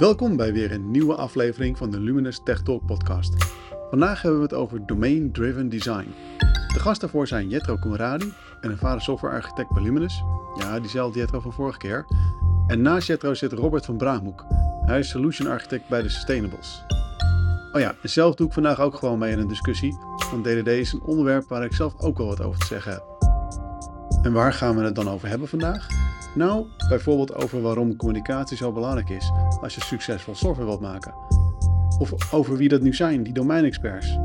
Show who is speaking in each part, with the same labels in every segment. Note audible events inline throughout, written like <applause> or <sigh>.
Speaker 1: Welkom bij weer een nieuwe aflevering van de Luminous Tech Talk podcast. Vandaag hebben we het over Domain Driven Design. De gasten daarvoor zijn Jetro Conradi, een ervaren softwarearchitect bij Luminous. Ja, diezelfde Jetro van vorige keer. En naast Jetro zit Robert van Braamhoek. Hij is Solution Architect bij de Sustainables. Oh ja, en zelf doe ik vandaag ook gewoon mee in een discussie, want DDD is een onderwerp waar ik zelf ook wel wat over te zeggen heb. En waar gaan we het dan over hebben vandaag? Nou, bijvoorbeeld over waarom communicatie zo belangrijk is als je succesvol software wilt maken. Of over wie dat nu zijn, die domeinexperts.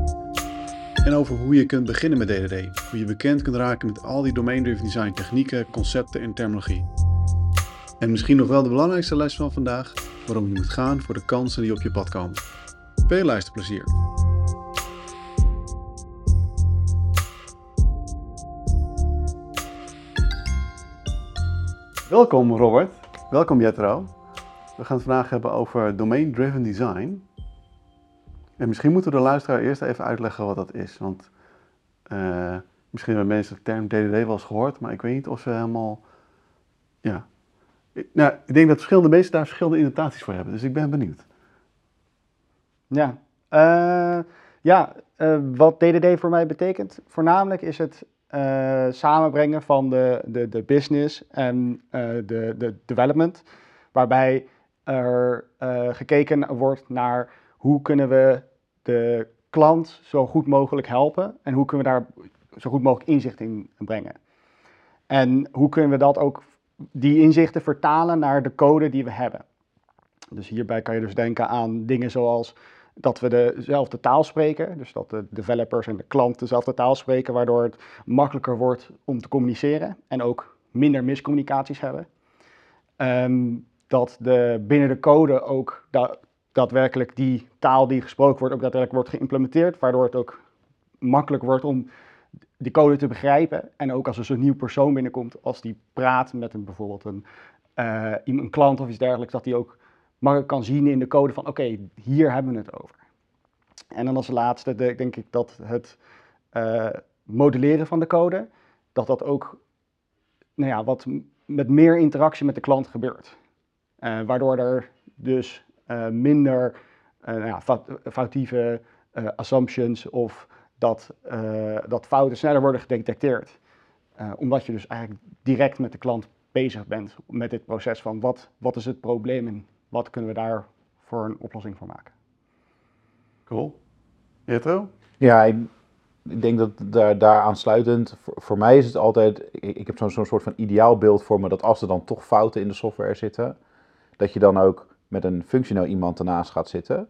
Speaker 1: En over hoe je kunt beginnen met DDD. Hoe je bekend kunt raken met al die domain-driven design technieken, concepten en terminologie. En misschien nog wel de belangrijkste les van vandaag, waarom je moet gaan voor de kansen die op je pad komen. Veel luisterplezier! Welkom Robert, welkom Jetro. We gaan het vandaag hebben over domain-driven design. En misschien moeten we de luisteraar eerst even uitleggen wat dat is. Want uh, misschien hebben mensen de term DDD wel eens gehoord, maar ik weet niet of ze helemaal. Ja. Ik, nou, ik denk dat verschillende mensen daar verschillende interpretaties voor hebben, dus ik ben benieuwd.
Speaker 2: Ja, uh, ja uh, wat DDD voor mij betekent, voornamelijk is het samenbrengen van de, de, de business en de, de development, waarbij er gekeken wordt naar hoe kunnen we de klant zo goed mogelijk helpen en hoe kunnen we daar zo goed mogelijk inzicht in brengen. En hoe kunnen we dat ook, die inzichten vertalen naar de code die we hebben. Dus hierbij kan je dus denken aan dingen zoals dat we dezelfde taal spreken, dus dat de developers en de klant dezelfde taal spreken, waardoor het makkelijker wordt om te communiceren en ook minder miscommunicaties hebben. Um, dat de, binnen de code ook da daadwerkelijk die taal die gesproken wordt, ook daadwerkelijk wordt geïmplementeerd, waardoor het ook makkelijk wordt om die code te begrijpen. En ook als er zo'n nieuw persoon binnenkomt, als die praat met een, bijvoorbeeld een, uh, een klant of iets dergelijks, dat die ook makkelijk kan zien in de code van oké, hier hebben we het over. En dan als laatste denk ik dat het uh, modelleren van de code, dat dat ook nou ja, wat met meer interactie met de klant gebeurt. Uh, waardoor er dus uh, minder nou ja, foutieve assumptions of dat, dat fouten sneller worden gedetecteerd. omdat je dus eigenlijk direct met de klant bezig bent met dit proces van wat, wat is het probleem en wat kunnen we daar voor een oplossing voor maken.
Speaker 1: Cool. Jetro?
Speaker 3: Ja, ik, ik, denk dat daar, daar aansluitend, voor, voor mij is het altijd, ik, ik heb zo'n zo'n soort van ideaalbeeld voor me dat als er dan toch fouten in de software zitten, dat je dan ook met een functioneel iemand ernaast gaat zitten.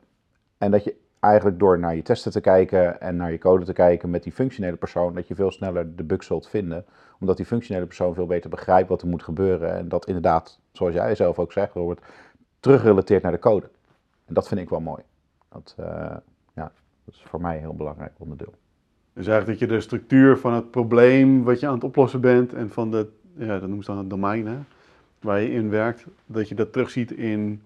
Speaker 3: En dat je eigenlijk door naar je testen te kijken en naar je code te kijken met die functionele persoon, dat je veel sneller de bug zult vinden. Omdat die functionele persoon veel beter begrijpt wat er moet gebeuren. En dat inderdaad, zoals jij zelf ook zegt, Robert, terugrelateert naar de code. En dat vind ik wel mooi. Dat, uh, ja, dat is voor mij een heel belangrijk onderdeel.
Speaker 1: Dus eigenlijk dat je de structuur van het probleem wat je aan het oplossen bent en van de, ja, dat noemen ze dan het domein, hè, waar je in werkt, dat je dat terugziet in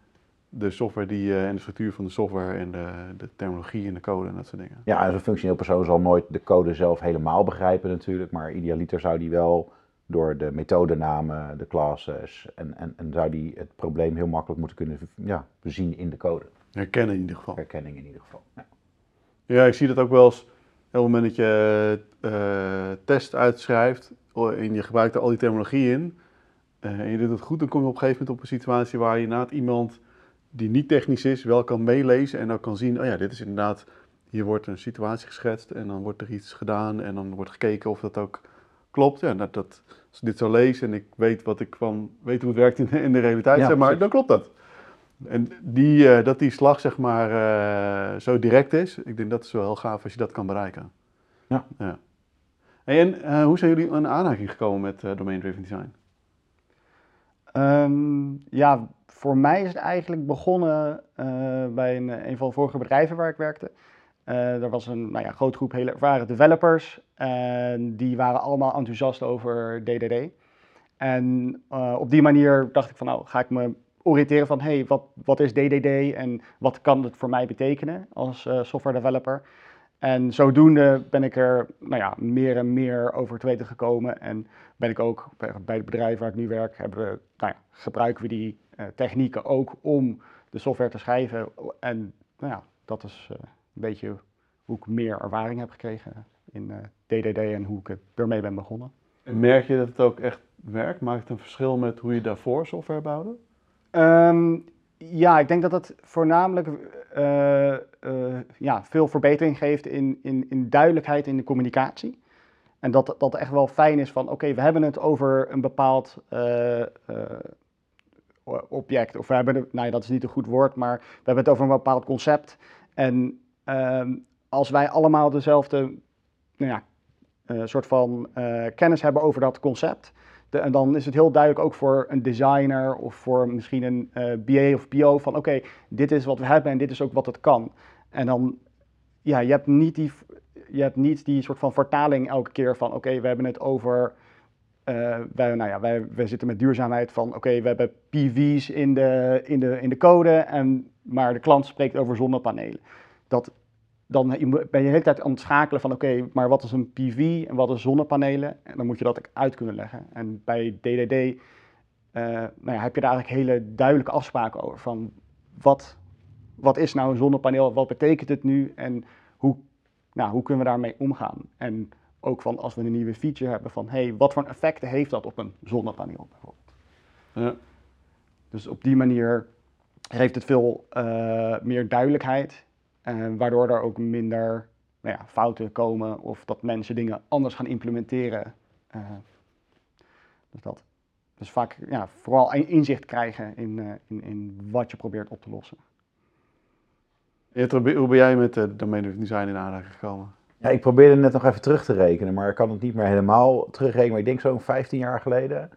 Speaker 1: de software die, uh, en de structuur van de software en de, de terminologie en de code en dat soort dingen.
Speaker 3: Ja, en een functioneel persoon zal nooit de code zelf helemaal begrijpen natuurlijk, maar idealiter zou die wel door de methodenamen, de classes. En, en, en zou die het probleem heel makkelijk moeten kunnen ja, zien in de code.
Speaker 1: Herkennen in ieder geval.
Speaker 3: Herkenning in ieder geval. Ja,
Speaker 1: ja ik zie dat ook wel eens. Op het moment dat je uh, test uitschrijft en je gebruikt er al die terminologie in. Uh, en je doet het goed, dan kom je op een gegeven moment op een situatie waar je inderdaad iemand die niet technisch is, wel kan meelezen en dan kan zien, oh ja, dit is inderdaad, hier wordt een situatie geschetst en dan wordt er iets gedaan en dan wordt gekeken of dat ook klopt. Ja, dat, dat, als ik dit zo lees en ik weet wat ik van weet hoe het werkt in, in de realiteit, ja, zeg maar, dan klopt dat. En die, uh, dat die slag zeg maar uh, zo direct is, ik denk dat is wel heel gaaf als je dat kan bereiken.
Speaker 3: Ja.
Speaker 1: ja. En uh, hoe zijn jullie in aanraking gekomen met domain-driven design?
Speaker 2: Um, ja, voor mij is het eigenlijk begonnen bij een, een van de vorige bedrijven waar ik werkte. Uh, er was een nou ja, grote groep hele ervaren developers en die waren allemaal enthousiast over DDD. En op die manier dacht ik van nou ga ik me oriënteren van hey, wat, wat is DDD en wat kan het voor mij betekenen als software developer. En zodoende ben ik er nou ja, meer en meer over te weten gekomen en ben ik ook bij het bedrijf waar ik nu werk, hebben we, nou ja, gebruiken we die technieken ook om de software te schrijven. En nou ja, dat is een beetje hoe ik meer ervaring heb gekregen in DDD en hoe ik ermee ben begonnen.
Speaker 1: En merk je dat het ook echt werkt? Maakt het een verschil met hoe je daarvoor software bouwde?
Speaker 2: Ehm, ja, ik denk dat het voornamelijk ja, veel verbetering geeft in, in, in duidelijkheid in de communicatie. En dat dat echt wel fijn is van, oké, we hebben het over een bepaald uh, object. Of we hebben, het, nou ja, dat is niet een goed woord, maar we hebben het over een bepaald concept. En ehm, als wij allemaal dezelfde nou ja, soort van kennis hebben over dat concept, en dan is het heel duidelijk ook voor een designer of voor misschien een uh, eh, BA of PO van oké, dit is wat we hebben en dit is ook wat het kan. En dan, ja, je hebt niet die, je hebt niet die soort van vertaling elke keer van oké, we hebben het over, uh, wij, nou ja, wij, wij zitten met duurzaamheid van oké, we hebben PV's in de, in, de, in de code, en, maar de klant spreekt over zonnepanelen. Dat, dan ben je de hele tijd aan het schakelen van oké, maar wat is een PV en wat is zonnepanelen? En dan moet je dat uit kunnen leggen. En bij DDD uh, eh, nou ja, heb je daar eigenlijk hele duidelijke afspraken over. Van wat, wat is nou een zonnepaneel, wat betekent het nu en hoe, nou, hoe kunnen we daarmee omgaan? En ook van als we een nieuwe feature hebben van hey, wat voor effecten heeft dat op een zonnepaneel bijvoorbeeld. Ja. Dus op die manier geeft het veel uh, meer duidelijkheid uh, waardoor er ook minder nou ja, fouten komen of dat mensen dingen anders gaan implementeren. Uh, dus dat. Dus vaak ja, vooral inzicht krijgen in, uh, in, in wat je probeert op te lossen.
Speaker 1: hoe ben jij met de domain design in aanraking gekomen?
Speaker 3: Ja, ik probeerde net nog even terug te rekenen, maar ik kan het niet meer helemaal terugrekenen. Maar ik denk zo'n 15 jaar geleden.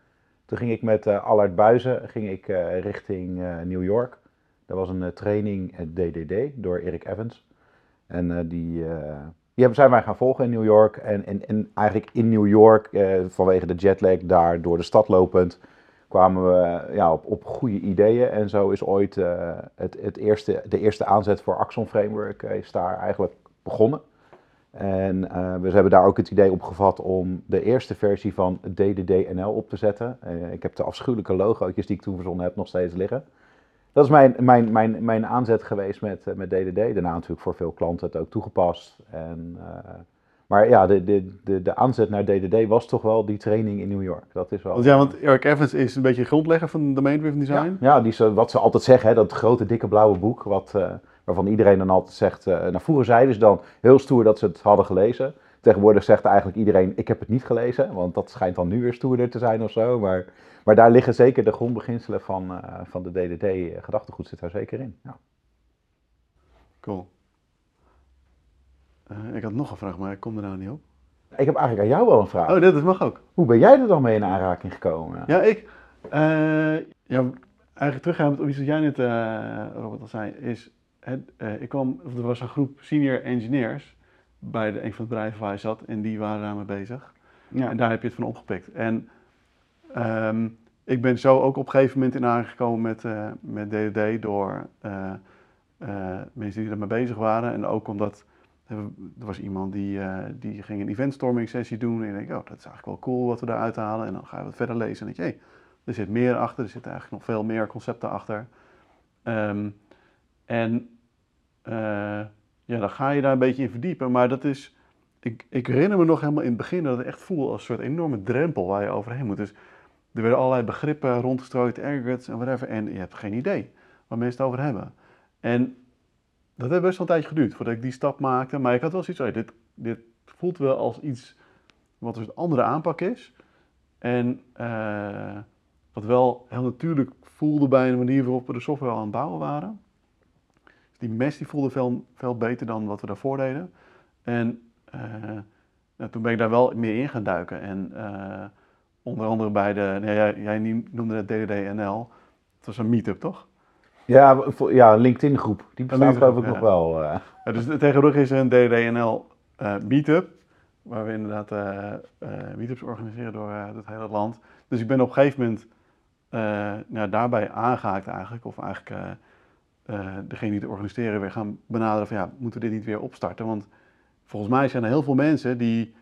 Speaker 3: Toen ging ik met uh, Allard Buizen ging ik, uh, richting uh, New York. Dat was een training DDD door Erik Evans. En die, die zijn wij gaan volgen in New York. En, en, en eigenlijk in New York, vanwege de jetlag daar door de stad lopend, kwamen we ja, op, op goede ideeën. En zo is ooit het, het eerste, de eerste aanzet voor Axon Framework is daar eigenlijk begonnen. En uh, we hebben daar ook het idee opgevat om de eerste versie van DDD-NL op te zetten. Ik heb de afschuwelijke logootjes die ik toen verzonnen heb nog steeds liggen. Dat is mijn, mijn, mijn, mijn aanzet geweest met, uh, met DDD. Daarna natuurlijk voor veel klanten het ook toegepast. En, maar ja, de, de, de, de aanzet naar DDD was toch wel die training in New York. Dat is wel...
Speaker 1: Want ja, want Eric Evans is een beetje een grondlegger van domain driven design.
Speaker 3: Ja, ja die, wat ze altijd zeggen, hè, dat grote dikke blauwe boek wat waarvan iedereen dan altijd zegt, uh, nou vroeger zeiden ze dan heel stoer dat ze het hadden gelezen. Tegenwoordig zegt eigenlijk iedereen, ik heb het niet gelezen, want dat schijnt dan nu weer stoerder te zijn of zo. Maar, maar daar liggen zeker de grondbeginselen van, uh, van de DDD-gedachtegoed zit daar zeker in. Ja.
Speaker 1: Cool. Uh, ik had nog een vraag, maar ik kom er nou niet op.
Speaker 3: Ik heb eigenlijk aan jou wel een vraag.
Speaker 1: Oh, dit mag ook.
Speaker 3: Hoe ben jij er dan mee in aanraking gekomen?
Speaker 1: Ja, ik... ja, eigenlijk teruggaan op iets wat jij net, Robert, al zei, is ik kwam, er was een groep senior engineers bij de, een van de bedrijven waar hij zat en die waren daarmee bezig. Ja. En daar heb je het van opgepikt. En um, ik ben zo ook op een gegeven moment in aangekomen met, uh, met DDD door uh, mensen die ermee bezig waren. En ook omdat er was iemand die, die ging een eventstorming sessie doen. En ik denk, oh, dat is eigenlijk wel cool wat we daar uithalen. En dan ga je wat verder lezen en denk je, hey, er zit meer achter, er zitten eigenlijk nog veel meer concepten achter. Um, en ja, dan ga je daar een beetje in verdiepen. Maar dat is, ik, ik herinner me nog helemaal in het begin dat het echt voelde als een soort enorme drempel waar je overheen moet. Dus er werden allerlei begrippen rondgestrooid, aggregates en whatever. En je hebt geen idee waar mensen het over hebben. En dat heeft best wel een tijdje geduurd voordat ik die stap maakte. Maar ik had wel zoiets van, dit, dit voelt wel als iets wat een andere aanpak is. En uh, wat wel heel natuurlijk voelde bij de manier waarop we de software aan het bouwen waren die mes die voelde veel, veel beter dan wat we daarvoor deden. En uh, toen ben ik daar wel meer in gaan duiken. En uh, onder andere bij de, nee, jij, jij, noemde het DDD-NL. Het was een meetup, toch?
Speaker 3: Ja, ja LinkedIn groep. Die bestaat geloof ik nog wel. Uh.
Speaker 1: Ja, dus tegenwoordig is er een DDD-NL meetup. Waar we inderdaad meetups organiseren door het hele land. Dus ik ben op een gegeven moment nou, daarbij aangehaakt eigenlijk. Of eigenlijk uh, degene die het organiseren weer gaan benaderen van ja, moeten we dit niet weer opstarten? Want volgens mij zijn er heel veel mensen die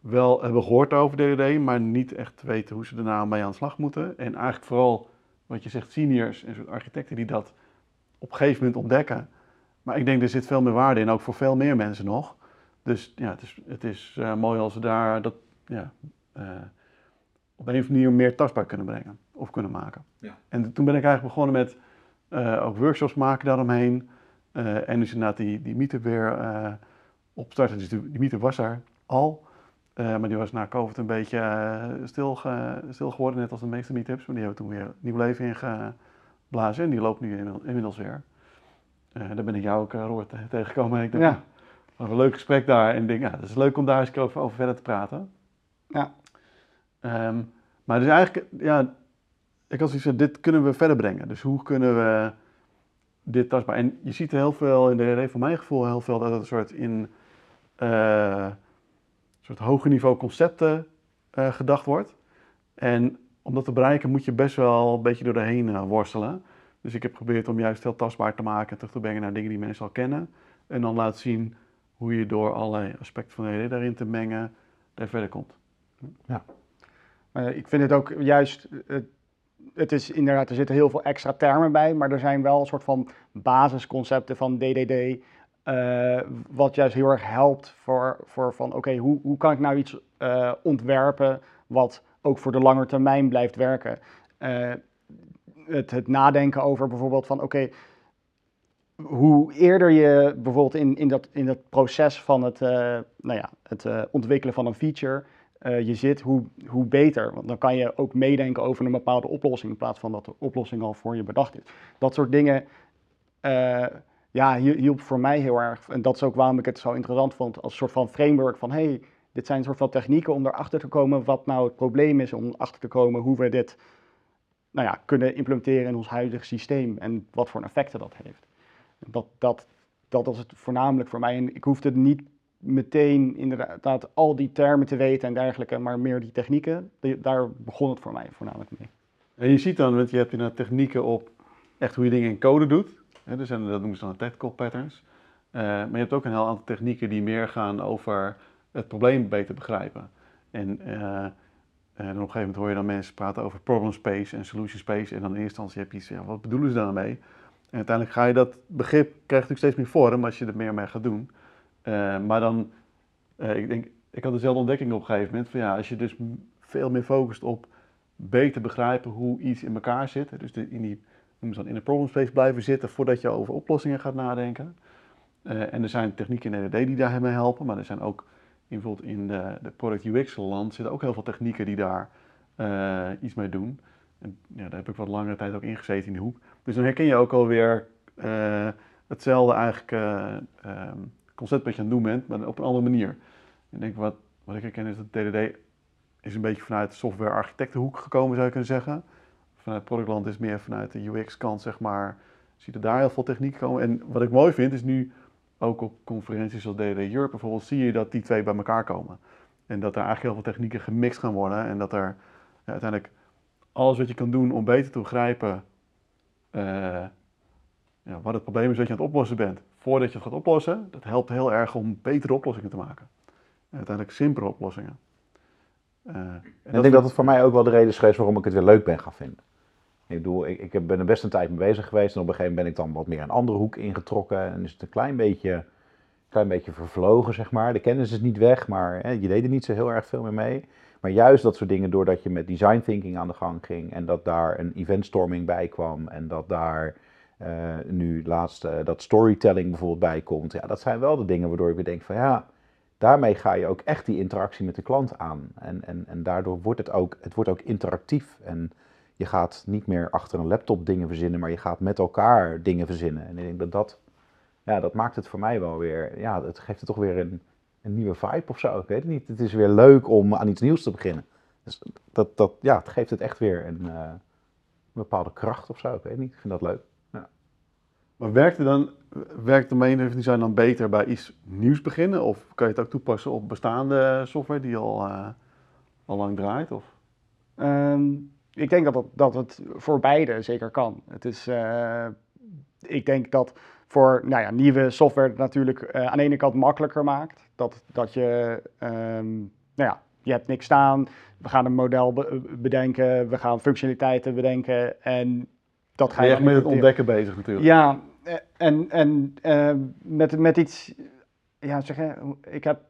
Speaker 1: wel hebben gehoord over DDD, maar niet echt weten hoe ze er nou mee aan de slag moeten. En eigenlijk vooral, wat je zegt, seniors en soort architecten die dat op een gegeven moment ontdekken. Maar ik denk er zit veel meer waarde in, ook voor veel meer mensen nog. Dus ja, het is, het is eh, mooi als we daar dat ja, eh, op een of andere manier meer tastbaar kunnen brengen of kunnen maken.
Speaker 3: Ja.
Speaker 1: En toen ben ik eigenlijk begonnen met eh, ook workshops maken daaromheen. Eh, en dus inderdaad die, die meetup weer eh, opstarten. Dus die, die meetup was er al. Maar die was na COVID een beetje stil, stil geworden, net als de meeste meetups. Maar die hebben toen weer nieuw leven ingeblazen en die loopt nu inmiddels, weer. Daar ben ik jou ook, uh, Robert, te- tegengekomen. En ik dacht,
Speaker 2: Ja.
Speaker 1: een leuk gesprek daar. En ik denk, ja, het is leuk om daar eens over, over verder te praten.
Speaker 2: Ja.
Speaker 1: Ehm, maar dus eigenlijk, ja, ik had zoiets van, dit kunnen we verder brengen. Dus hoe kunnen we dit tastbaar... En je ziet heel veel, in de DD voor mijn gevoel, heel veel dat het een soort in... eh, soort hoger niveau concepten eh, gedacht wordt. En om dat te bereiken moet je best wel een beetje door de heen eh, worstelen. Dus ik heb geprobeerd om juist heel tastbaar te maken en terug te brengen naar dingen die mensen al kennen. En dan laten zien hoe je door allerlei aspecten van de DD daarin te mengen, daar verder komt.
Speaker 2: Eh, ik vind het ook juist, het is inderdaad, er zitten heel veel extra termen bij, maar er zijn wel een soort van basisconcepten van DDD, eh, wat juist heel erg helpt voor, voor van, oké, hoe, hoe kan ik nou iets eh, ontwerpen wat ook voor de lange termijn blijft werken? Eh, het, het nadenken over bijvoorbeeld van, oké, hoe eerder je bijvoorbeeld in, in, dat, in dat proces van het, nou ja, het ontwikkelen van een feature eh, je zit, hoe, hoe beter. Want dan kan je ook meedenken over een bepaalde oplossing in plaats van dat de oplossing al voor je bedacht is. Dat soort dingen eh, ja, hi- hielp voor mij heel erg. En dat is ook waarom ik het zo interessant vond als een soort van framework van hey, dit zijn soort van technieken om erachter te komen wat nou het probleem is, om achter te komen hoe we dit nou ja, kunnen implementeren in ons huidige systeem en wat voor effecten dat heeft. Dat, dat, dat was het voornamelijk voor mij. En ik hoefde niet meteen inderdaad al die termen te weten en dergelijke, maar meer die technieken. Daar begon het voor mij voornamelijk mee.
Speaker 1: En je ziet dan, want je hebt inderdaad technieken op echt hoe je dingen in code doet. Dus dat noemen ze dan technical patterns. Eh, maar je hebt ook een heel aantal technieken die meer gaan over het probleem beter begrijpen. En, eh, en op een gegeven moment hoor je dan mensen praten over problem space en solution space. En dan in eerste instantie heb je iets, ja, wat bedoelen ze daarmee? En uiteindelijk ga je dat begrip, krijgt natuurlijk steeds meer vorm als je er meer mee gaat doen. Eh, maar dan, eh, ik denk, ik had dezelfde ontdekking op een gegeven moment. Van ja, als je dus veel meer focust op beter begrijpen hoe iets in elkaar zit. Dus de, in die, noemen ze dan in de problem space blijven zitten voordat je over oplossingen gaat nadenken. Eh, en er zijn technieken in DDD die daarmee helpen, maar er zijn ook bijvoorbeeld in de, de product UX land zitten ook heel veel technieken die daar iets mee doen. En ja, daar heb ik wat langere tijd ook in gezeten in die hoek. Dus dan herken je ook alweer eh hetzelfde eigenlijk eh, ehm, concept wat je aan het doen bent, maar op een andere manier. Ik denk wat, wat ik herken is dat DDD is een beetje vanuit de software architectenhoek gekomen, zou je kunnen zeggen. Vanuit productland is meer vanuit de UX-kant, zeg maar, zie je daar heel veel techniek komen. En wat ik mooi vind, is nu ook op conferenties zoals DDD Europe bijvoorbeeld, zie je dat die twee bij elkaar komen. En dat er eigenlijk heel veel technieken gemixt gaan worden en dat er uiteindelijk alles wat je kan doen om beter te begrijpen eh, ja, wat het probleem is dat je aan het oplossen bent, voordat je het gaat oplossen, dat helpt heel erg om betere oplossingen te maken. En uiteindelijk simpele oplossingen. Eh, en
Speaker 3: En ik denk dat het voor mij ook wel de reden is geweest waarom ik het weer leuk ben gaan vinden. Ik bedoel, ik, ik ben er best een tijd mee bezig geweest en op een gegeven moment ben ik dan wat meer een andere hoek ingetrokken en is het een klein beetje, klein beetje vervlogen, zeg maar. De kennis is niet weg, maar hè, je deed er niet zo heel erg veel meer mee. Maar juist dat soort dingen, doordat je met design thinking aan de gang ging en dat daar een eventstorming bij kwam en dat daar eh, nu laatst eh, dat storytelling bijvoorbeeld bij komt. Ja, dat zijn wel de dingen waardoor ik weer denk van ja, daarmee ga je ook echt die interactie met de klant aan. En, en, en daardoor wordt het ook, het wordt ook interactief. En je gaat niet meer achter een laptop dingen verzinnen, maar je gaat met elkaar dingen verzinnen. En ik denk dat dat, ja, dat maakt het voor mij wel weer, ja, het geeft het toch weer een, een nieuwe vibe of zo. Ik weet het niet. Het is weer leuk om aan iets nieuws te beginnen. Dus dat, dat, ja, het geeft het echt weer een, eh, bepaalde kracht of zo. Ik weet niet. Ik vind dat leuk.
Speaker 1: Maar werkt, er dan, werkt domain driven design dan beter bij iets nieuws beginnen? Of kan je het ook toepassen op bestaande software die al, eh, al lang draait? Of?
Speaker 2: Ehm, ik denk dat het, dat het voor beide zeker kan. Het is, eh, ik denk dat voor nou ja, nieuwe software het natuurlijk eh, aan de ene kant makkelijker maakt. Dat, dat je, ehm, nou ja, je hebt niks staan, we gaan een model be- bedenken, we gaan functionaliteiten bedenken en dat je
Speaker 1: echt met het ontdekken bezig natuurlijk.
Speaker 2: Ja, eh, en, en eh, met, met iets, ja, zeg ik heb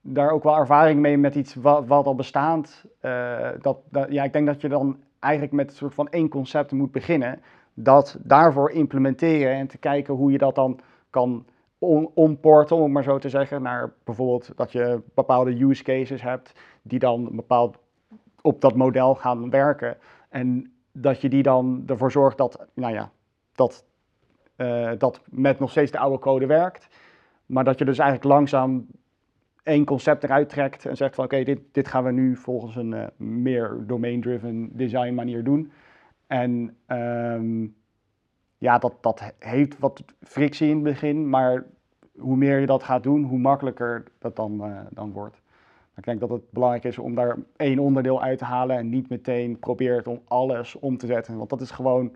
Speaker 2: daar ook wel ervaring mee met iets wat, wat al bestaand. eh, dat, dat, ja, ik denk dat je dan eigenlijk met een soort van één concept moet beginnen. Dat daarvoor implementeren en te kijken hoe je dat dan kan on- omporten, om het maar zo te zeggen. Naar bijvoorbeeld dat je bepaalde use cases hebt die dan bepaald op dat model gaan werken. En dat je die dan ervoor zorgt dat, nou ja, dat, eh, dat met nog steeds de oude code werkt. Maar dat je dus eigenlijk langzaam één concept eruit trekt en zegt van oké, dit, dit gaan we nu volgens een eh, meer domain-driven design manier doen. En ehm, ja, dat, dat heeft wat frictie in het begin, maar hoe meer je dat gaat doen, hoe makkelijker dat dan, eh, dan wordt. Ik denk dat het belangrijk is om daar één onderdeel uit te halen en niet meteen probeert om alles om te zetten. Want dat is gewoon,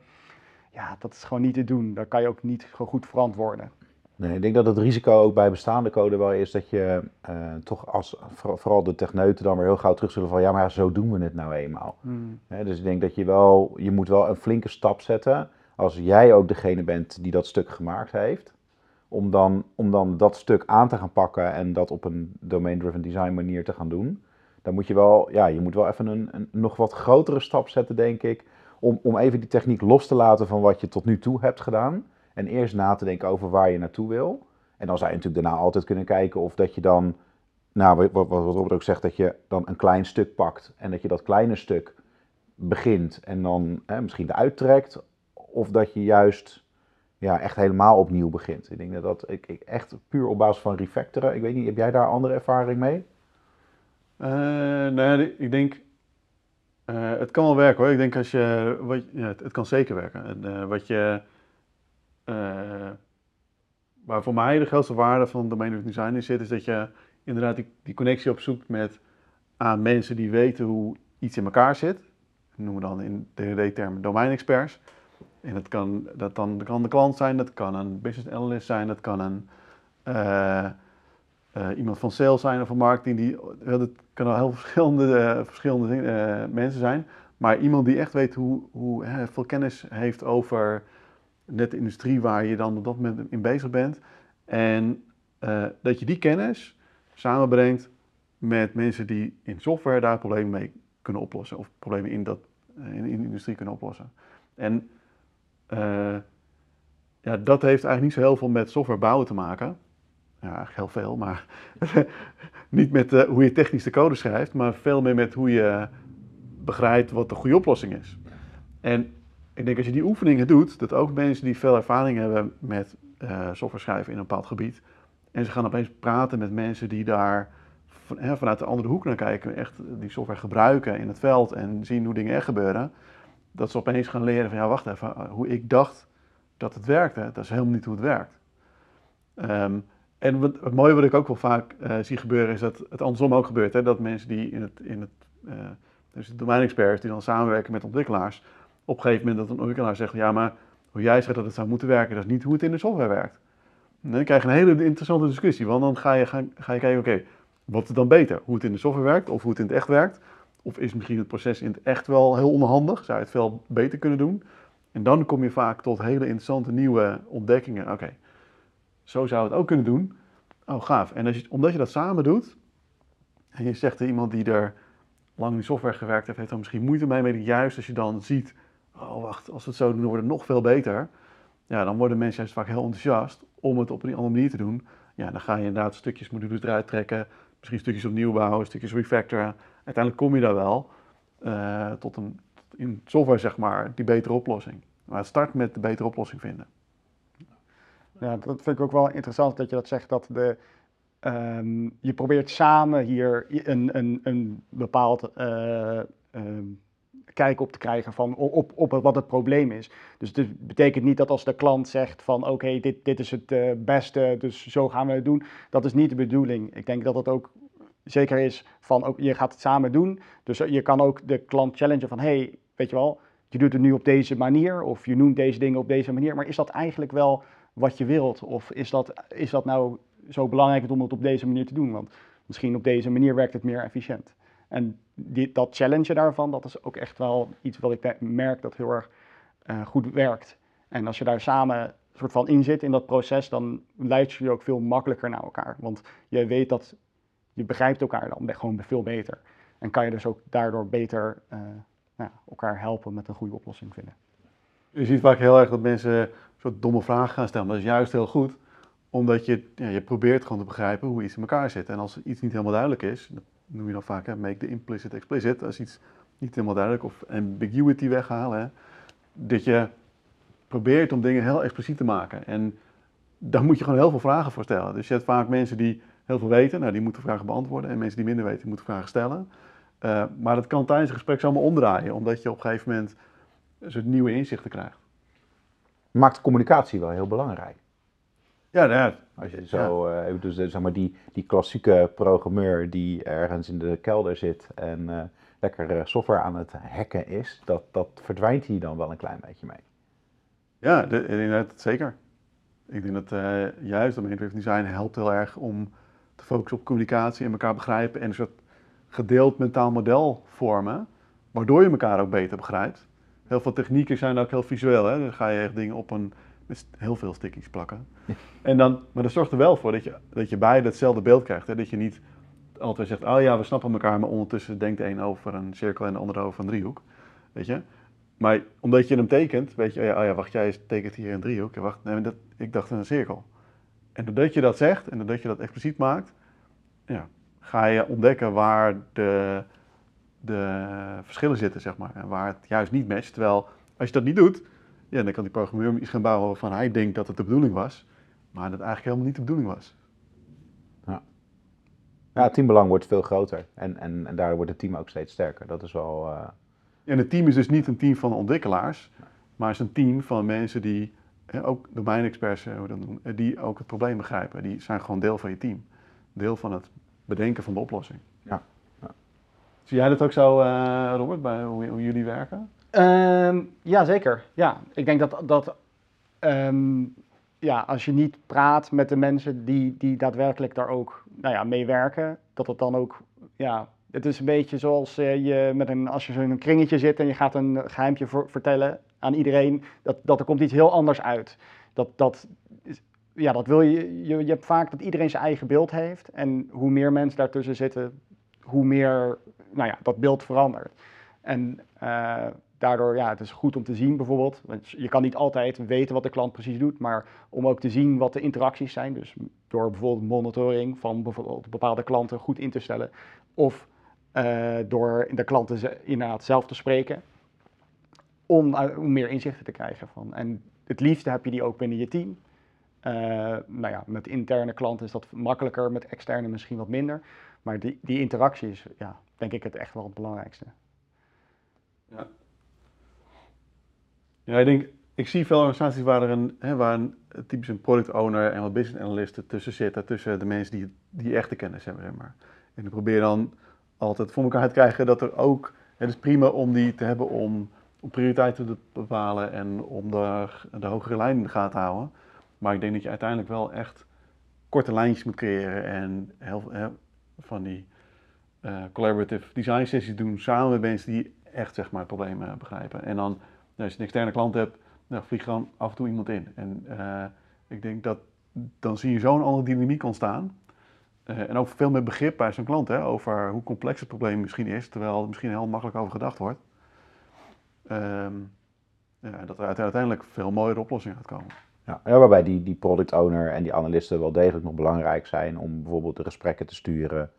Speaker 2: ja, dat is gewoon niet te doen. Daar kan je ook niet go- goed verantwoorden.
Speaker 3: Nee, ik denk dat het risico ook bij bestaande code wel is dat je eh, toch als voor- vooral de techneuten dan weer heel gauw terug zullen van ja, maar zo doen we het nou eenmaal. Hè, dus ik denk dat je wel, je moet wel een flinke stap zetten als jij ook degene bent die dat stuk gemaakt heeft. Om dan, om dan dat stuk aan te gaan pakken en dat op een domain-driven design manier te gaan doen. Dan moet je wel, ja, je moet wel even een, een nog wat grotere stap zetten, denk ik. Om, om even die techniek los te laten van wat je tot nu toe hebt gedaan. En eerst na te denken over waar je naartoe wil. En dan zou je natuurlijk daarna altijd kunnen kijken of dat je dan, nou, wat, Robert ook zegt, dat je dan een klein stuk pakt. En dat je dat kleine stuk begint en dan hè, misschien eruit trekt. Of dat je juist ja, echt helemaal opnieuw begint. Ik denk dat dat ik, echt puur op basis van refactoren. Ik weet niet, heb jij daar andere ervaring mee?
Speaker 1: Eh, nou ja, ik denk, eh, het kan wel werken hoor. Ik denk als je, wat, ja, het, kan zeker werken. En, eh, wat je, waar voor mij de grootste waarde van domain design in zit, is dat je inderdaad die, connectie opzoekt met aan mensen die weten hoe iets in elkaar zit. Noemen we dan in DD-termen domeinexperts. En dat kan, dat dan, kan de klant zijn, dat kan een business analyst zijn, dat kan een eh, eh, iemand van sales zijn of van marketing. Die, wel, dat kan al heel <laughs> verschillende, eh, verschillende eh, mensen zijn. Maar iemand die echt weet hoe, hoe veel kennis heeft over net de industrie waar je dan op dat moment in bezig bent. En eh, dat je die kennis samenbrengt met mensen die in software daar problemen mee kunnen oplossen. Of problemen in, dat, eh, in, in de industrie kunnen oplossen. En eh, ja, dat heeft eigenlijk niet zo heel veel met software bouwen te maken. Ja, eigenlijk heel veel, maar <laughs> niet met eh, hoe je technisch de code schrijft, maar veel meer met hoe je begrijpt wat de goede oplossing is. En ik denk als je die oefeningen doet, dat ook mensen die veel ervaring hebben met eh, software schrijven in een bepaald gebied, en ze gaan opeens praten met mensen die daar hè, vanuit de andere hoek naar kijken, echt die software gebruiken in het veld en zien hoe dingen echt gebeuren, dat ze opeens gaan leren van ja, wacht even, eh, hoe ik dacht dat het werkte, dat is helemaal niet hoe het werkt. Ehm, en wat, het mooie wat ik ook wel vaak eh, zie gebeuren, is dat het andersom ook gebeurt. Hè? Dat mensen die in het, in het eh, dus de domeinexperts die dan samenwerken met ontwikkelaars, op een gegeven moment dat een ontwikkelaar zegt, ja maar hoe jij zegt dat het zou moeten werken, dat is niet hoe het in de software werkt. Dan krijg je een hele interessante discussie, want dan ga je, ga, ga je kijken, oké, wat is dan beter? Hoe het in de software werkt of hoe het in het echt werkt? Of is misschien het proces in het echt wel heel onhandig? Zou je het veel beter kunnen doen? En dan kom je vaak tot hele interessante nieuwe ontdekkingen. Oké, zo zou het ook kunnen doen. Oh, gaaf. En als je, omdat je dat samen doet, en je zegt iemand die er lang in software gewerkt heeft, heeft er misschien moeite mee, maar juist als je dan ziet, oh wacht, als we het zo doen, dan wordt het nog veel beter. Ja, dan worden mensen juist vaak heel enthousiast om het op een andere manier te doen. Ja, dan ga je inderdaad stukjes modules eruit trekken, misschien stukjes opnieuw bouwen, stukjes refactoren. Uiteindelijk kom je daar wel eh, tot een, in software zeg maar, die betere oplossing. Maar het start met de betere oplossing vinden.
Speaker 2: Ja, dat vind ik ook wel interessant dat je dat zegt, dat de, ehm, je probeert samen hier een, een, een bepaald eh, ehm, kijk op te krijgen van, op, op wat het probleem is. Dus het betekent niet dat als de klant zegt van oké, dit, dit is het eh, beste, dus zo gaan we het doen. Dat is niet de bedoeling. Ik denk dat het ook zeker is van ook, je gaat het samen doen. Dus je kan ook de klant challengen van hey, weet je wel, je doet het nu op deze manier of je noemt deze dingen op deze manier, maar is dat eigenlijk wel wat je wilt? Of is dat, is dat nou zo belangrijk om het op deze manier te doen? Want misschien op deze manier werkt het meer efficiënt. En die, dat challenge daarvan, dat is ook echt wel iets wat ik merk dat heel erg eh, goed werkt. En als je daar samen soort van in zit in dat proces, dan luister je ook veel makkelijker naar elkaar. Want je weet dat je begrijpt elkaar dan gewoon veel beter. En kan je dus ook daardoor beter uh, nou, elkaar helpen met een goede oplossing vinden.
Speaker 1: Je ziet vaak heel erg dat mensen een soort domme vragen gaan stellen. Dat is juist heel goed, omdat je, ja, je probeert gewoon te begrijpen hoe iets in elkaar zit. En als iets niet helemaal duidelijk is, dat noem je dan vaak, hè, make the implicit explicit. Als iets niet helemaal duidelijk of ambiguity weghalen, hè, dat je probeert om dingen heel expliciet te maken. En daar moet je gewoon heel veel vragen voor stellen. Dus je hebt vaak mensen die heel veel weten, nou, die moeten vragen beantwoorden. En mensen die minder weten, die moeten vragen stellen. Uh, maar dat kan tijdens het gesprek zomaar omdraaien, omdat je op een gegeven moment een soort nieuwe inzichten krijgt.
Speaker 3: Maakt communicatie wel heel belangrijk.
Speaker 1: Ja, nou ja.
Speaker 3: Als je zo, ja. uh, dus zeg maar die, die klassieke programmeur die ergens in de kelder zit en uh, lekker software aan het hacken is, dat, dat verdwijnt hier dan wel een klein beetje mee.
Speaker 1: Ja, de, inderdaad, zeker. Ik denk dat juist domain driven design helpt heel erg om te focussen op communicatie en elkaar begrijpen en een soort gedeeld mentaal model vormen, waardoor je elkaar ook beter begrijpt. Heel veel technieken zijn ook heel visueel. Hè? Dan ga je echt dingen op een, met heel veel stickies plakken. En dan, maar dat zorgt er wel voor dat je, dat je beide hetzelfde beeld krijgt. Hè? Dat je niet altijd zegt, oh ja, we snappen elkaar, maar ondertussen denkt de een over een cirkel en de ander over een driehoek. Weet je? Maar omdat je hem tekent, weet je, oh ja, oh ja wacht, jij tekent hier een driehoek. Wacht, nee, dat, ik dacht een cirkel. En doordat je dat zegt en doordat je dat expliciet maakt, ja, ga je ontdekken waar de, de verschillen zitten, zeg maar. En waar het juist niet matcht. Terwijl, als je dat niet doet, ja, dan kan die programmeur iets gaan bouwen waarvan hij denkt dat het de bedoeling was. Maar dat eigenlijk helemaal niet de bedoeling was.
Speaker 3: Ja, ja het teambelang wordt veel groter. En, en, en daardoor wordt het team ook steeds sterker. Dat is wel... Uh...
Speaker 1: En het team is dus niet een team van ontwikkelaars. Maar is een team van mensen die, ook domeinexperts, die ook het probleem begrijpen. Die zijn gewoon deel van je team. Deel van het bedenken van de oplossing.
Speaker 3: Ja. ja.
Speaker 1: Zie jij dat ook zo, uh, Robert, bij hoe, hoe jullie werken?
Speaker 2: Um, ja, zeker. Ja, ik denk dat, dat um, ja, als je niet praat met de mensen die, die daadwerkelijk daar ook nou ja, mee werken, dat het dan ook, ja, het is een beetje zoals je met een, als je zo in een kringetje zit en je gaat een geheimtje vertellen aan iedereen, dat, dat er komt iets heel anders uit. Dat, dat ja, dat wil je, je, je hebt vaak dat iedereen zijn eigen beeld heeft. En hoe meer mensen daartussen zitten, hoe meer nou ja, dat beeld verandert. En uh, daardoor, ja, het is goed om te zien bijvoorbeeld. Want je kan niet altijd weten wat de klant precies doet, maar om ook te zien wat de interacties zijn. Dus door bijvoorbeeld monitoring van bijvoorbeeld bepaalde klanten goed in te stellen. Of uh, door de klanten inderdaad zelf te spreken. Om, uh, om meer inzichten te krijgen van. En het liefste heb je die ook binnen je team. Uh, nou ja, met interne klanten is dat makkelijker, met externe misschien wat minder. Maar die, die interactie is, ja, denk ik, het echt wel het belangrijkste.
Speaker 1: Ja. Ja, ik denk, ik zie veel organisaties waar er een, hè, waar een typisch een product owner en wat business analysten tussen zitten, tussen de mensen die, die echte kennis hebben, zeg maar. En ik probeer dan altijd voor elkaar te krijgen dat er ook, het is prima om die te hebben om, om prioriteiten te bepalen en om de, de hogere lijn in de gaten te houden. Maar ik denk dat je uiteindelijk wel echt korte lijntjes moet creëren en heel, heel van die uh, collaborative design sessies doen samen met mensen die echt zeg maar, het probleem uh, begrijpen. En dan, nou, als je een externe klant hebt, nou, vlieg gewoon af en toe iemand in. En uh, ik denk dat dan zie je zo'n andere dynamiek ontstaan. en ook veel meer begrip bij zo'n klant hè, over hoe complex het probleem misschien is, terwijl er misschien heel makkelijk over gedacht wordt. Um, ja, dat er uiteindelijk veel mooiere oplossingen gaat komen.
Speaker 3: Ja, waarbij die, die product owner en die analisten wel degelijk nog belangrijk zijn om bijvoorbeeld de gesprekken te sturen.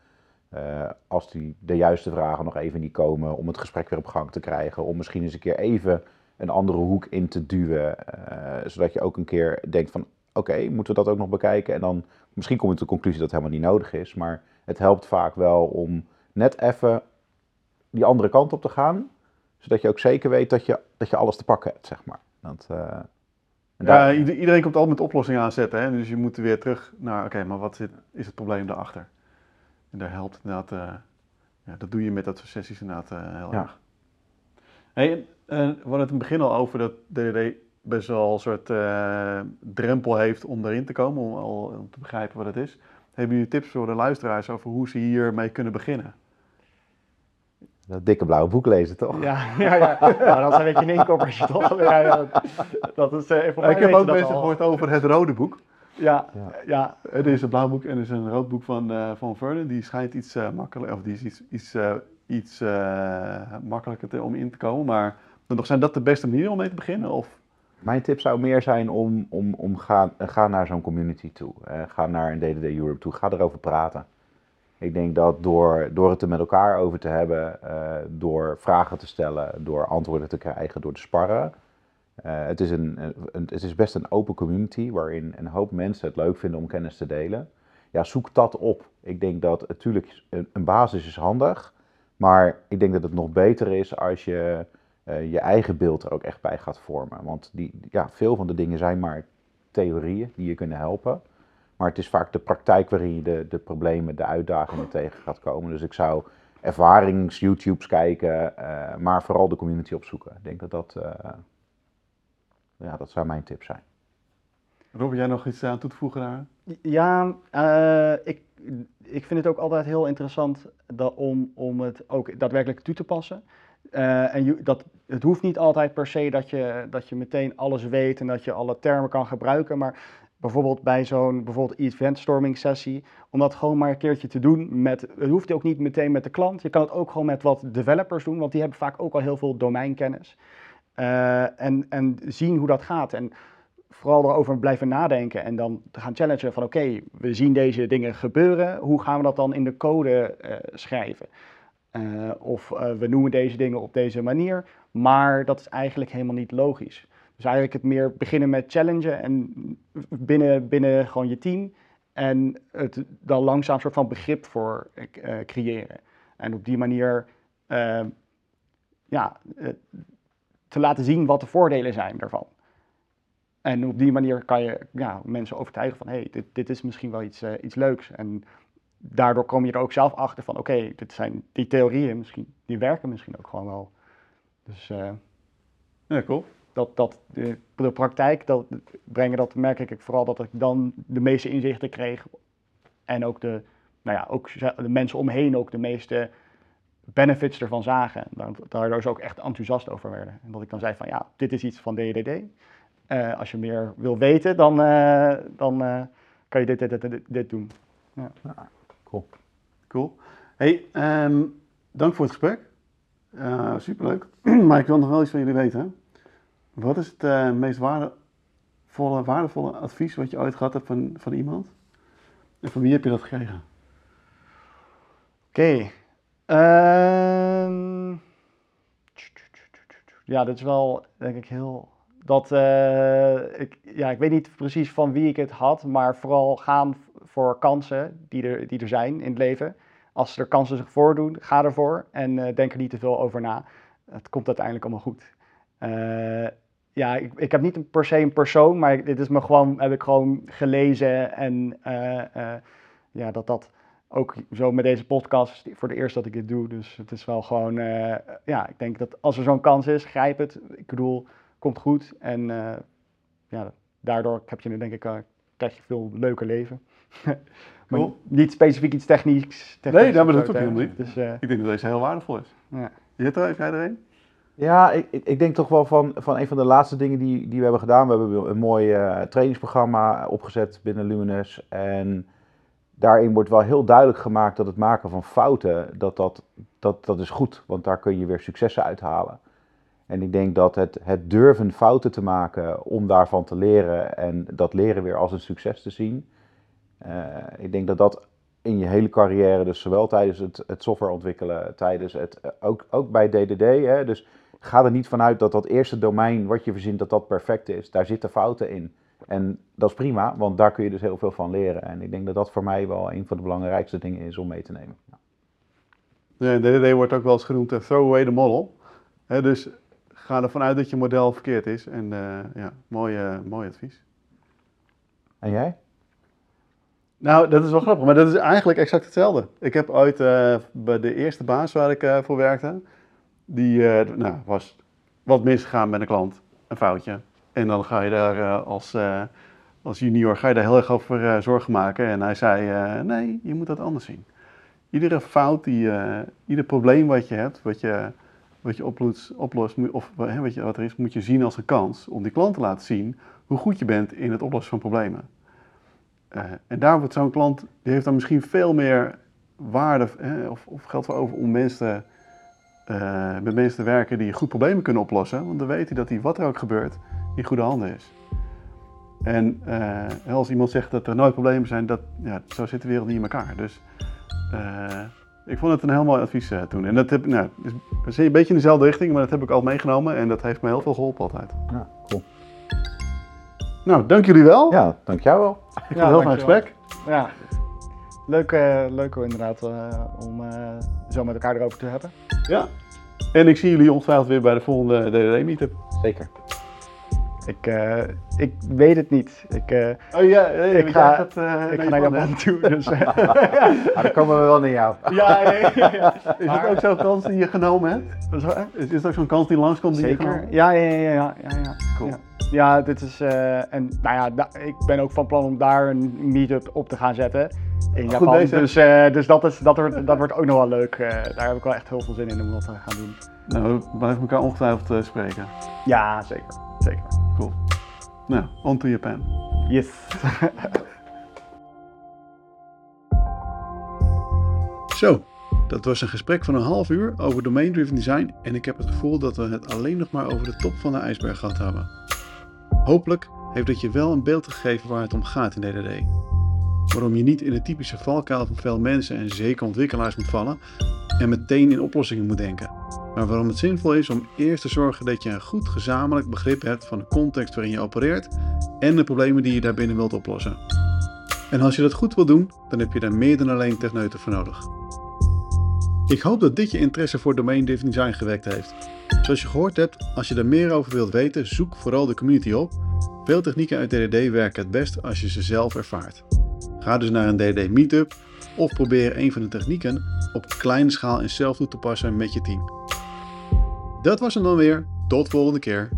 Speaker 3: Uh, als die, de juiste vragen nog even niet komen, om het gesprek weer op gang te krijgen. Om misschien eens een keer even een andere hoek in te duwen. Uh, zodat je ook een keer denkt van oké, moeten we dat ook nog bekijken? En dan misschien kom je tot de conclusie dat het helemaal niet nodig is. Maar het helpt vaak wel om net even die andere kant op te gaan. Zodat je ook zeker weet dat je, dat je alles te pakken hebt, zeg maar. Dat, uh,
Speaker 1: ja, iedereen komt altijd met oplossingen aanzetten. Hè? Dus je moet weer terug naar, oké, maar wat is het probleem daarachter? En daar helpt inderdaad, uh, ja, dat doe je met dat soort sessies inderdaad uh, heel ja. erg. Hey, we hadden het in het begin al over dat DDD best wel een soort drempel heeft om erin te komen, om, al, om te begrijpen wat het is. Hebben jullie tips voor de luisteraars over hoe ze hiermee kunnen beginnen?
Speaker 3: Dat dikke blauwe boek lezen, toch?
Speaker 2: Ja, ja, ja. Nou, dat is een beetje een inkoppertje, <laughs> toch? Ja, ja. Dat is, eh, voor mij
Speaker 1: ik heb ook
Speaker 2: al.
Speaker 1: gehoord over het rode boek.
Speaker 2: Ja,
Speaker 3: Ja.
Speaker 2: ja.
Speaker 1: Er is een blauw boek en er is een rood boek van, eh, van Vernon. Die schijnt iets uh, makkelijker, of die is iets, iets, uh, iets uh, makkelijker te, om in te komen. Maar nog zijn dat de beste manieren om mee te beginnen? Of?
Speaker 3: Mijn tip zou meer zijn om, om, om ga, ga naar zo'n community toe. Uh, ga naar een DDD Europe toe. Ga erover praten. Ik denk dat door, door het er met elkaar over te hebben, uh, door vragen te stellen, door antwoorden te krijgen, door te sparren. Uh, het, is een, een, het is best een open community waarin een hoop mensen het leuk vinden om kennis te delen. Ja, zoek dat op. Ik denk dat natuurlijk een, basis is handig, maar ik denk dat het nog beter is als je uh, je eigen beeld er ook echt bij gaat vormen. Want die, ja, veel van de dingen zijn maar theorieën die je kunnen helpen. Maar het is vaak de praktijk waarin je de, de problemen, de uitdagingen tegen gaat komen. Dus ik zou ervarings-YouTubes kijken, uh, maar vooral de community opzoeken. Ik denk dat dat, uh, ja, dat zou mijn tip zijn.
Speaker 1: Rob, jij nog iets aan toe te voegen daar?
Speaker 2: Ja, uh, ik, ik vind het ook altijd heel interessant dat, om, om het ook daadwerkelijk toe te passen. Uh, en je, dat, het hoeft niet altijd per se dat je, dat je meteen alles weet en dat je alle termen kan gebruiken. Maar bijvoorbeeld bij zo'n bijvoorbeeld eventstorming sessie, om dat gewoon maar een keertje te doen met, het hoeft ook niet meteen met de klant. Je kan het ook gewoon met wat developers doen, want die hebben vaak ook al heel veel domeinkennis. Uh, en, en zien hoe dat gaat. En vooral erover blijven nadenken en dan te gaan challengen van oké, we zien deze dingen gebeuren, hoe gaan we dat dan in de code uh, schrijven? Uh, of we noemen deze dingen op deze manier, maar dat is eigenlijk helemaal niet logisch. Dus eigenlijk het meer beginnen met challengen en binnen, binnen gewoon je team en het dan langzaam soort van begrip voor uh, creëren. En op die manier ja, te laten zien wat de voordelen zijn daarvan. En op die manier kan je ja, mensen overtuigen van hé, hey, dit, dit is misschien wel iets, iets leuks. En daardoor kom je er ook zelf achter van, oké, dit zijn die theorieën, misschien, die werken misschien ook gewoon wel. Dus
Speaker 1: ja, cool.
Speaker 2: Dat, dat de, praktijk dat brengen, dat merk ik vooral dat ik dan de meeste inzichten kreeg. En ook de, nou ja, ook de mensen omheen ook de meeste benefits ervan zagen. Daardoor ze ook echt enthousiast over werden. En dat ik dan zei van, ja, dit is iets van DDD. Uh, als je meer wil weten, dan, uh, dan kan je dit, dit, dit, dit, doen. Ja.
Speaker 3: ja. Cool.
Speaker 1: Cool. Hey, um, dank voor het gesprek. Superleuk. <clears throat> maar ik wil nog wel iets van jullie weten. Wat is het uh, meest waardevolle, waardevolle advies wat je ooit gehad hebt van, van iemand? En van wie heb je dat gekregen?
Speaker 2: Oké. Um, ja, dat is wel, denk ik, heel... Dat, uh, ik, ja, ik weet niet precies van wie ik het had, maar vooral gaan voor kansen die er, die er zijn in het leven. Als er kansen zich voordoen, ga ervoor en uh, denk er niet te veel over na. Het komt uiteindelijk allemaal goed. Ja, ik, ik heb niet per se een persoon, maar dit is me gewoon, heb ik gewoon gelezen. En uh, ja, dat dat ook zo met deze podcast voor de eerste dat ik dit doe. Dus het is wel gewoon, ja, ik denk dat als er zo'n kans is, grijp het. Ik bedoel, komt goed. En ja, daardoor heb je, denk ik, krijg je veel leuker leven. <laughs> maar
Speaker 1: Cool.
Speaker 2: niet specifiek iets technisch. technisch
Speaker 1: Nee, nou, dat
Speaker 2: zo
Speaker 1: ook helemaal niet.
Speaker 2: Dus,
Speaker 1: Ik denk dat deze heel waardevol is.
Speaker 2: ja.
Speaker 1: Jette, heb jij er een?
Speaker 3: Ja, ik, ik denk toch wel van, van een van de laatste dingen die, die we hebben gedaan. We hebben een mooi uh, trainingsprogramma opgezet binnen Luminous. En daarin wordt wel heel duidelijk gemaakt dat het maken van fouten, dat, dat, dat, dat is goed. Want daar kun je weer successen uithalen. En ik denk dat het, het durven fouten te maken om daarvan te leren en dat leren weer als een succes te zien. Uh, ik denk dat dat in je hele carrière, dus zowel tijdens het, het software ontwikkelen, tijdens het, ook, ook bij DDD, hè, dus ga er niet vanuit dat dat eerste domein wat je verzint, dat dat perfect is. Daar zitten fouten in. En dat is prima, want daar kun je dus heel veel van leren. En ik denk dat dat voor mij wel een van de belangrijkste dingen is om mee te nemen. Ja.
Speaker 1: Ja, DDD wordt ook wel eens genoemd uh, throw away the model. He, dus ga ervan uit dat je model verkeerd is. En uh, ja, mooi, uh, mooi advies.
Speaker 3: En jij?
Speaker 1: Nou, dat is wel grappig, maar dat is eigenlijk exact hetzelfde. Ik heb ooit uh, bij de eerste baas waar ik voor werkte, die uh, nou, was wat misgegaan met een klant, een foutje. En dan ga je daar als, als junior ga je daar heel erg over zorgen maken. En hij zei, nee, je moet dat anders zien. iedere fout, die, ieder probleem wat je hebt, wat je, wat je oplost, oplost of wat, je, wat er is, moet je zien als een kans om die klant te laten zien hoe goed je bent in het oplossen van problemen. En daar wordt zo'n klant, die heeft dan misschien veel meer waarde of, of geld voor over om mensen, uh, met mensen te werken die goed problemen kunnen oplossen. Want dan weet hij dat hij, wat er ook gebeurt, in goede handen is. En uh, als iemand zegt dat er nooit problemen zijn, dat, ja, zo zit de wereld niet in elkaar. Dus uh, ik vond het een heel mooi advies uh, toen. En dat heb, nou, is een beetje in dezelfde richting, maar dat heb ik al meegenomen en dat heeft me heel veel geholpen altijd.
Speaker 3: Ja, cool.
Speaker 1: Nou, dank jullie wel.
Speaker 3: Ja, dank jou wel.
Speaker 1: Ik vond het een heel fijn gesprek.
Speaker 2: Ja, leuk, leuk inderdaad om zo met elkaar erover te hebben.
Speaker 1: Ja, en ik zie jullie ongetwijfeld weer bij de volgende DDD-meetup.
Speaker 3: Zeker.
Speaker 2: Ik, uh, ik weet het niet. Ik, uh,
Speaker 1: oh ja, nee,
Speaker 2: ik ga,
Speaker 1: gaat, uh,
Speaker 2: ik ga naar Japan toe. Dus, <laughs>
Speaker 3: ja. <laughs> dan komen we wel naar jou.
Speaker 1: Ja, ja, ja. <laughs> Is het ook zo'n kans die je genomen hebt? Is het ook zo'n kans die langskomt die
Speaker 2: Zeker.
Speaker 1: je genomen
Speaker 2: ja, ja, ja, ja, ja, ja.
Speaker 1: Cool.
Speaker 2: Ja. dit is. en nou ja, da, ik ben ook van plan om daar een meetup op te gaan zetten. In Japan.
Speaker 1: Goed bezig.
Speaker 2: dus dus dat, is, dat, wordt, dat wordt ook nog wel leuk. daar heb ik wel echt heel veel zin in om dat te gaan doen.
Speaker 1: Nou, we blijven elkaar ongetwijfeld spreken.
Speaker 2: Ja, zeker. Zeker.
Speaker 1: Cool. Nou, on to Japan.
Speaker 2: Yes. <laughs>
Speaker 1: Zo, dat was een gesprek van een half uur over domain-driven design en ik heb het gevoel dat we het alleen nog maar over de top van de ijsberg gehad hebben. Hopelijk heeft het je wel een beeld gegeven waar het om gaat in DDD. Waarom je niet in de typische valkuil van veel mensen en zeker ontwikkelaars moet vallen en meteen in oplossingen moet denken. Maar waarom het zinvol is om eerst te zorgen dat je een goed gezamenlijk begrip hebt van de context waarin je opereert en de problemen die je daarbinnen wilt oplossen. En als je dat goed wil doen, dan heb je daar meer dan alleen techneuten voor nodig. Ik hoop dat dit je interesse voor domain-driven design gewekt heeft. Zoals je gehoord hebt, als je er meer over wilt weten, zoek vooral de community op. Veel technieken uit DDD werken het best als je ze zelf ervaart. Ga dus naar een DDD meetup of probeer een van de technieken op kleine schaal en zelf toe te passen met je team. Dat was hem dan weer. Tot volgende keer.